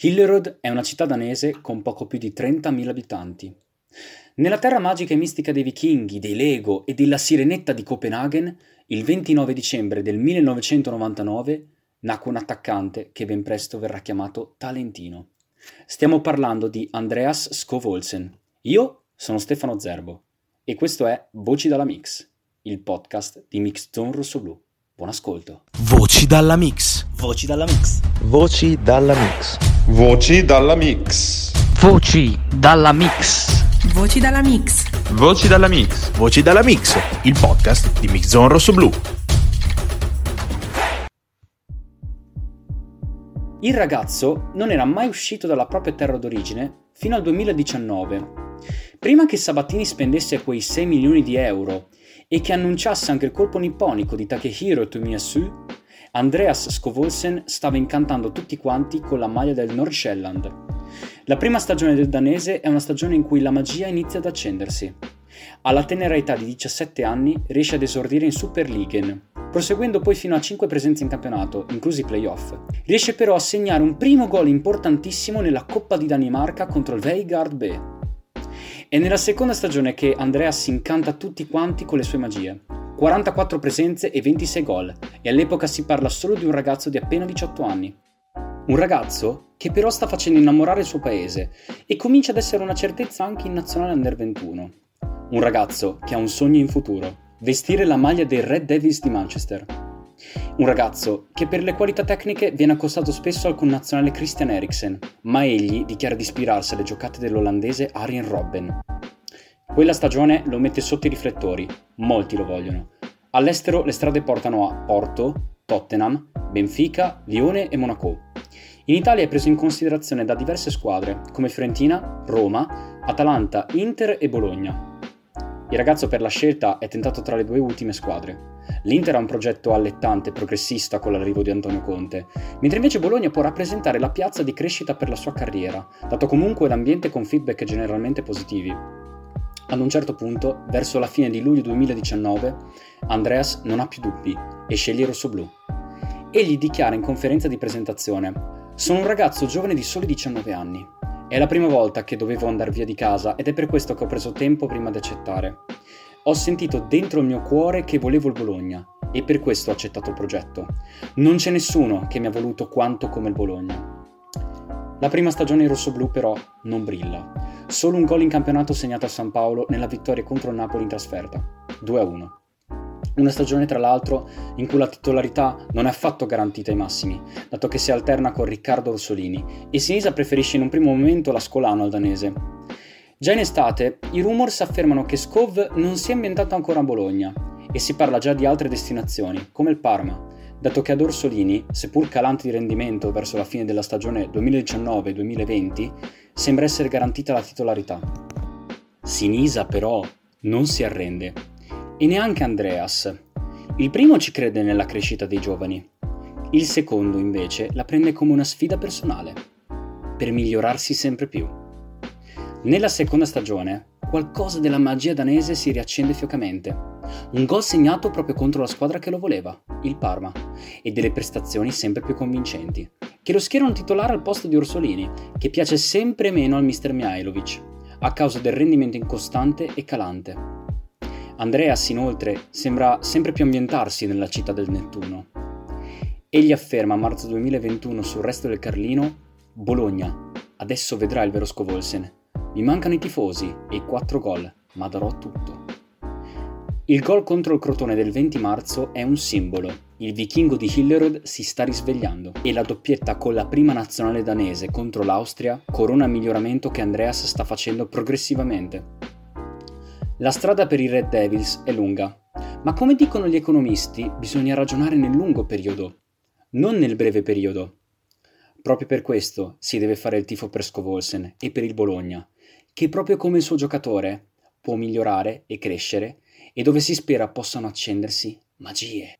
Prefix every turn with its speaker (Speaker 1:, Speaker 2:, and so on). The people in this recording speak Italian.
Speaker 1: Hillerød è una città danese con poco più di 30.000 abitanti. Nella terra magica e mistica dei vichinghi, dei Lego e della Sirenetta di Copenaghen, il 29 dicembre del 1999 nacque un attaccante che ben presto verrà chiamato Talentino. Stiamo parlando di Andreas Skovolsen. Io sono Stefano Zerbo e questo è Voci dalla Mix, il podcast di Mix Zone Rosso Blu. Buon ascolto.
Speaker 2: Voci dalla Mix.
Speaker 1: Voci dalla Mix.
Speaker 3: Voci dalla Mix.
Speaker 4: Voci dalla Mix.
Speaker 5: Voci dalla Mix.
Speaker 6: Voci dalla Mix.
Speaker 2: Voci dalla Mix.
Speaker 3: Voci dalla Mix, il podcast di Mix Zone Rosso Blu.
Speaker 1: Il ragazzo non era mai uscito dalla propria terra d'origine fino al 2019. Prima che Sabatini spendesse quei 6 milioni di euro e che annunciasse anche il colpo nipponico di Takehiro Tomiyasu, Andreas Skovolsen stava incantando tutti quanti con la maglia del Nordsjælland. La prima stagione del danese è una stagione in cui la magia inizia ad accendersi. Alla tenera età di 17 anni riesce ad esordire in Superligaen, proseguendo poi fino a 5 presenze in campionato, inclusi i playoff. Riesce però a segnare un primo gol importantissimo nella Coppa di Danimarca contro il Veigard B. È nella seconda stagione che Andreas incanta tutti quanti con le sue magie. 44 presenze e 26 gol, e all'epoca si parla solo di un ragazzo di appena 18 anni. Un ragazzo che però sta facendo innamorare il suo paese e comincia ad essere una certezza anche in nazionale under 21. Un ragazzo che ha un sogno in futuro, vestire la maglia dei Red Devils di Manchester. Un ragazzo che per le qualità tecniche viene accostato spesso al connazionale Christian Eriksen, ma egli dichiara di ispirarsi alle giocate dell'olandese Arjen Robben. Quella stagione lo mette sotto i riflettori, molti lo vogliono. All'estero le strade portano a Porto, Tottenham, Benfica, Lione e Monaco. In Italia è preso in considerazione da diverse squadre, come Fiorentina, Roma, Atalanta, Inter e Bologna. Il ragazzo per la scelta è tentato tra le due ultime squadre. L'Inter ha un progetto allettante e progressista con l'arrivo di Antonio Conte, mentre invece Bologna può rappresentare la piazza di crescita per la sua carriera, dato comunque l'ambiente con feedback generalmente positivi. Ad un certo punto, verso la fine di luglio 2019, Andreas non ha più dubbi e sceglie il rossoblu. Egli dichiara in conferenza di presentazione: Sono un ragazzo giovane di soli 19 anni. È la prima volta che dovevo andare via di casa ed è per questo che ho preso tempo prima di accettare. Ho sentito dentro il mio cuore che volevo il Bologna e per questo ho accettato il progetto. Non c'è nessuno che mi ha voluto quanto come il Bologna. La prima stagione in rossoblu però non brilla. Solo un gol in campionato segnato a San Paolo nella vittoria contro il Napoli in trasferta, 2-1. Una stagione tra l'altro in cui la titolarità non è affatto garantita ai massimi, dato che si alterna con Riccardo Orsolini e Sinisa preferisce in un primo momento la Scolano al danese. Già in estate i rumors affermano che Skov non si è ambientato ancora a Bologna e si parla già di altre destinazioni, come il Parma, dato che ad Orsolini, seppur calante di rendimento verso la fine della stagione 2019-2020, sembra essere garantita la titolarità. Sinisa però non si arrende, e neanche Andreas. Il primo ci crede nella crescita dei giovani, il secondo invece la prende come una sfida personale, per migliorarsi sempre più. Nella seconda stagione, qualcosa della magia danese si riaccende fiocamente un gol segnato proprio contro la squadra che lo voleva, il Parma, e delle prestazioni sempre più convincenti, che lo schierano titolare al posto di Orsolini, che piace sempre meno al mister Mihailovic, a causa del rendimento incostante e calante. Andreas, inoltre, sembra sempre più ambientarsi nella città del Nettuno. Egli afferma a marzo 2021 sul resto del Carlino Bologna, adesso vedrà il vero Scovolsen. Mi mancano i tifosi e i quattro gol, ma darò tutto. Il gol contro il Crotone del 20 marzo è un simbolo. Il vichingo di Hillerød si sta risvegliando e la doppietta con la prima nazionale danese contro l'Austria corona il miglioramento che Andreas sta facendo progressivamente. La strada per i Red Devils è lunga, ma come dicono gli economisti bisogna ragionare nel lungo periodo, non nel breve periodo. Proprio per questo si deve fare il tifo per Scovolsen e per il Bologna, che proprio come il suo giocatore può migliorare e crescere e dove si spera possano accendersi magie.